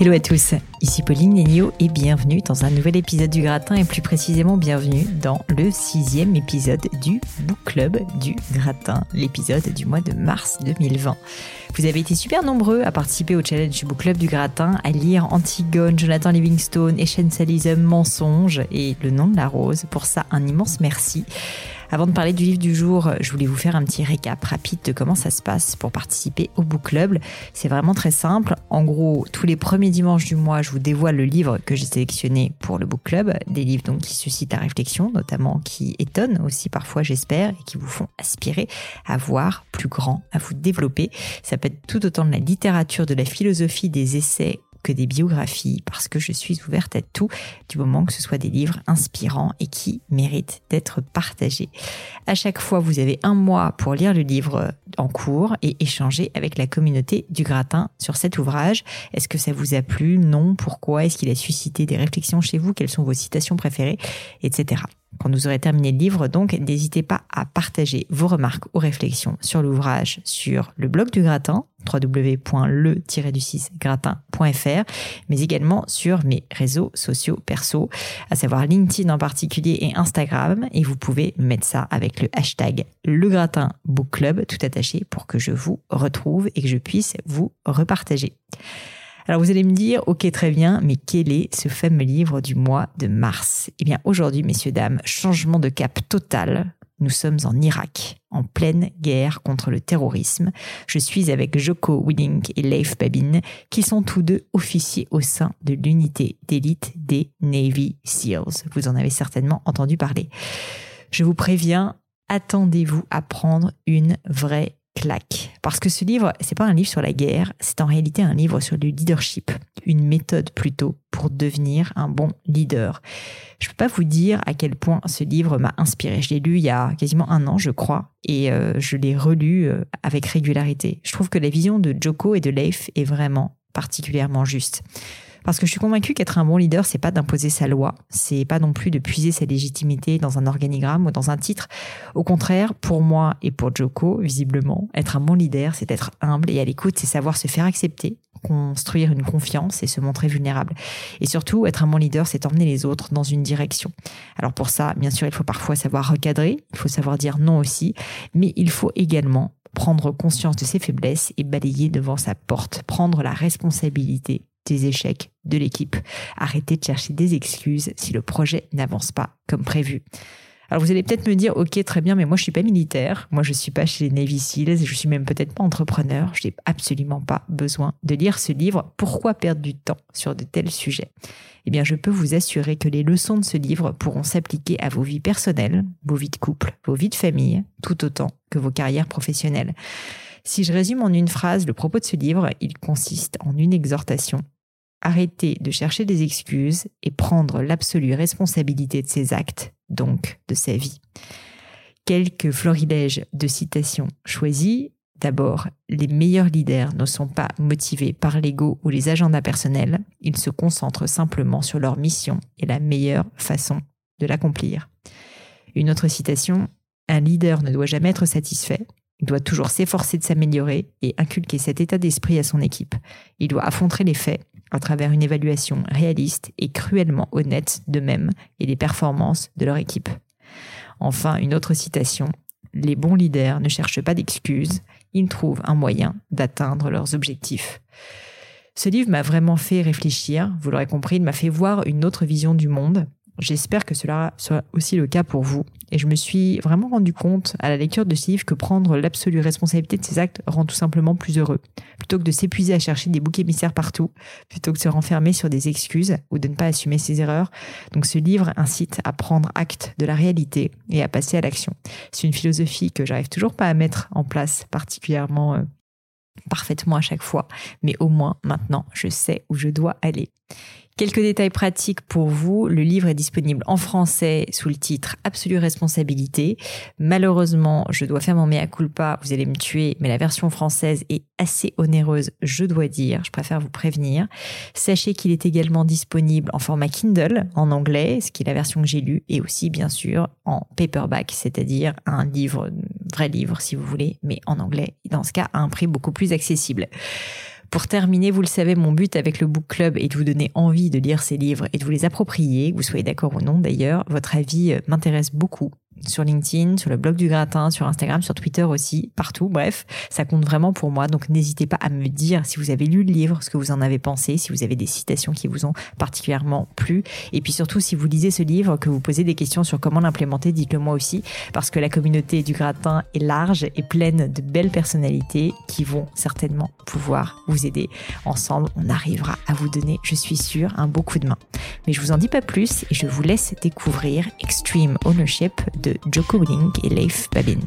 Hello à tous, ici Pauline Nenio et bienvenue dans un nouvel épisode du Gratin et plus précisément bienvenue dans le sixième épisode du Book Club du Gratin, l'épisode du mois de mars 2020. Vous avez été super nombreux à participer au challenge du Book Club du Gratin, à lire Antigone, Jonathan Livingstone, Essentialism, Mensonge et Le nom de la rose. Pour ça, un immense merci. Avant de parler du livre du jour, je voulais vous faire un petit récap rapide de comment ça se passe pour participer au book club. C'est vraiment très simple. En gros, tous les premiers dimanches du mois, je vous dévoile le livre que j'ai sélectionné pour le book club. Des livres donc qui suscitent la réflexion, notamment qui étonnent aussi parfois, j'espère, et qui vous font aspirer à voir plus grand, à vous développer. Ça peut être tout autant de la littérature, de la philosophie, des essais que des biographies parce que je suis ouverte à tout du moment que ce soit des livres inspirants et qui méritent d'être partagés. À chaque fois, vous avez un mois pour lire le livre en cours et échanger avec la communauté du gratin sur cet ouvrage. Est-ce que ça vous a plu? Non? Pourquoi? Est-ce qu'il a suscité des réflexions chez vous? Quelles sont vos citations préférées? Etc. Quand vous aurez terminé le livre, donc, n'hésitez pas à partager vos remarques ou réflexions sur l'ouvrage sur le blog du gratin, www.le-du6gratin.fr, mais également sur mes réseaux sociaux perso, à savoir LinkedIn en particulier et Instagram. Et vous pouvez mettre ça avec le hashtag le gratin book club tout attaché pour que je vous retrouve et que je puisse vous repartager. Alors vous allez me dire, ok très bien, mais quel est ce fameux livre du mois de mars? Eh bien aujourd'hui, messieurs, dames, changement de cap total. Nous sommes en Irak, en pleine guerre contre le terrorisme. Je suis avec Joko Willink et Leif Babin, qui sont tous deux officiers au sein de l'unité d'élite des Navy SEALs. Vous en avez certainement entendu parler. Je vous préviens, attendez-vous à prendre une vraie Parce que ce livre, c'est pas un livre sur la guerre, c'est en réalité un livre sur le leadership, une méthode plutôt pour devenir un bon leader. Je peux pas vous dire à quel point ce livre m'a inspiré. Je l'ai lu il y a quasiment un an, je crois, et euh, je l'ai relu euh, avec régularité. Je trouve que la vision de Joko et de Leif est vraiment particulièrement juste. Parce que je suis convaincue qu'être un bon leader, c'est pas d'imposer sa loi, c'est pas non plus de puiser sa légitimité dans un organigramme ou dans un titre. Au contraire, pour moi et pour Joko, visiblement, être un bon leader, c'est être humble et à l'écoute, c'est savoir se faire accepter, construire une confiance et se montrer vulnérable. Et surtout, être un bon leader, c'est emmener les autres dans une direction. Alors pour ça, bien sûr, il faut parfois savoir recadrer, il faut savoir dire non aussi, mais il faut également prendre conscience de ses faiblesses et balayer devant sa porte, prendre la responsabilité des échecs de l'équipe. Arrêtez de chercher des excuses si le projet n'avance pas comme prévu. Alors vous allez peut-être me dire, ok, très bien, mais moi je suis pas militaire, moi je suis pas chez les Navy Seals, je suis même peut-être pas entrepreneur, je n'ai absolument pas besoin de lire ce livre. Pourquoi perdre du temps sur de tels sujets? Eh bien, je peux vous assurer que les leçons de ce livre pourront s'appliquer à vos vies personnelles, vos vies de couple, vos vies de famille, tout autant que vos carrières professionnelles. Si je résume en une phrase le propos de ce livre, il consiste en une exhortation arrêter de chercher des excuses et prendre l'absolue responsabilité de ses actes, donc de sa vie. Quelques florilèges de citations choisies. D'abord, les meilleurs leaders ne sont pas motivés par l'ego ou les agendas personnels, ils se concentrent simplement sur leur mission et la meilleure façon de l'accomplir. Une autre citation, un leader ne doit jamais être satisfait, il doit toujours s'efforcer de s'améliorer et inculquer cet état d'esprit à son équipe. Il doit affronter les faits à travers une évaluation réaliste et cruellement honnête d'eux-mêmes et des performances de leur équipe. Enfin, une autre citation. Les bons leaders ne cherchent pas d'excuses, ils trouvent un moyen d'atteindre leurs objectifs. Ce livre m'a vraiment fait réfléchir, vous l'aurez compris, il m'a fait voir une autre vision du monde. J'espère que cela soit aussi le cas pour vous. Et je me suis vraiment rendu compte à la lecture de ce livre que prendre l'absolue responsabilité de ses actes rend tout simplement plus heureux. Plutôt que de s'épuiser à chercher des boucs émissaires partout, plutôt que de se renfermer sur des excuses ou de ne pas assumer ses erreurs. Donc ce livre incite à prendre acte de la réalité et à passer à l'action. C'est une philosophie que j'arrive toujours pas à mettre en place particulièrement euh, parfaitement à chaque fois, mais au moins maintenant je sais où je dois aller. Quelques détails pratiques pour vous. Le livre est disponible en français sous le titre Absolue responsabilité. Malheureusement, je dois faire mon mea culpa, vous allez me tuer, mais la version française est assez onéreuse, je dois dire. Je préfère vous prévenir. Sachez qu'il est également disponible en format Kindle en anglais, ce qui est la version que j'ai lue, et aussi bien sûr en paperback, c'est-à-dire un livre, vrai livre si vous voulez, mais en anglais, dans ce cas à un prix beaucoup plus accessible. Pour terminer, vous le savez, mon but avec le Book Club est de vous donner envie de lire ces livres et de vous les approprier, vous soyez d'accord ou non d'ailleurs. Votre avis euh, m'intéresse beaucoup sur LinkedIn, sur le blog du gratin, sur Instagram, sur Twitter aussi, partout. Bref, ça compte vraiment pour moi. Donc n'hésitez pas à me dire si vous avez lu le livre, ce que vous en avez pensé, si vous avez des citations qui vous ont particulièrement plu. Et puis surtout, si vous lisez ce livre, que vous posez des questions sur comment l'implémenter, dites-le moi aussi, parce que la communauté du gratin est large et pleine de belles personnalités qui vont certainement pouvoir vous aider. Ensemble, on arrivera à vous donner, je suis sûre, un beau coup de main. Mais je vous en dis pas plus et je vous laisse découvrir Extreme Ownership Joko Willink et Leif Babin.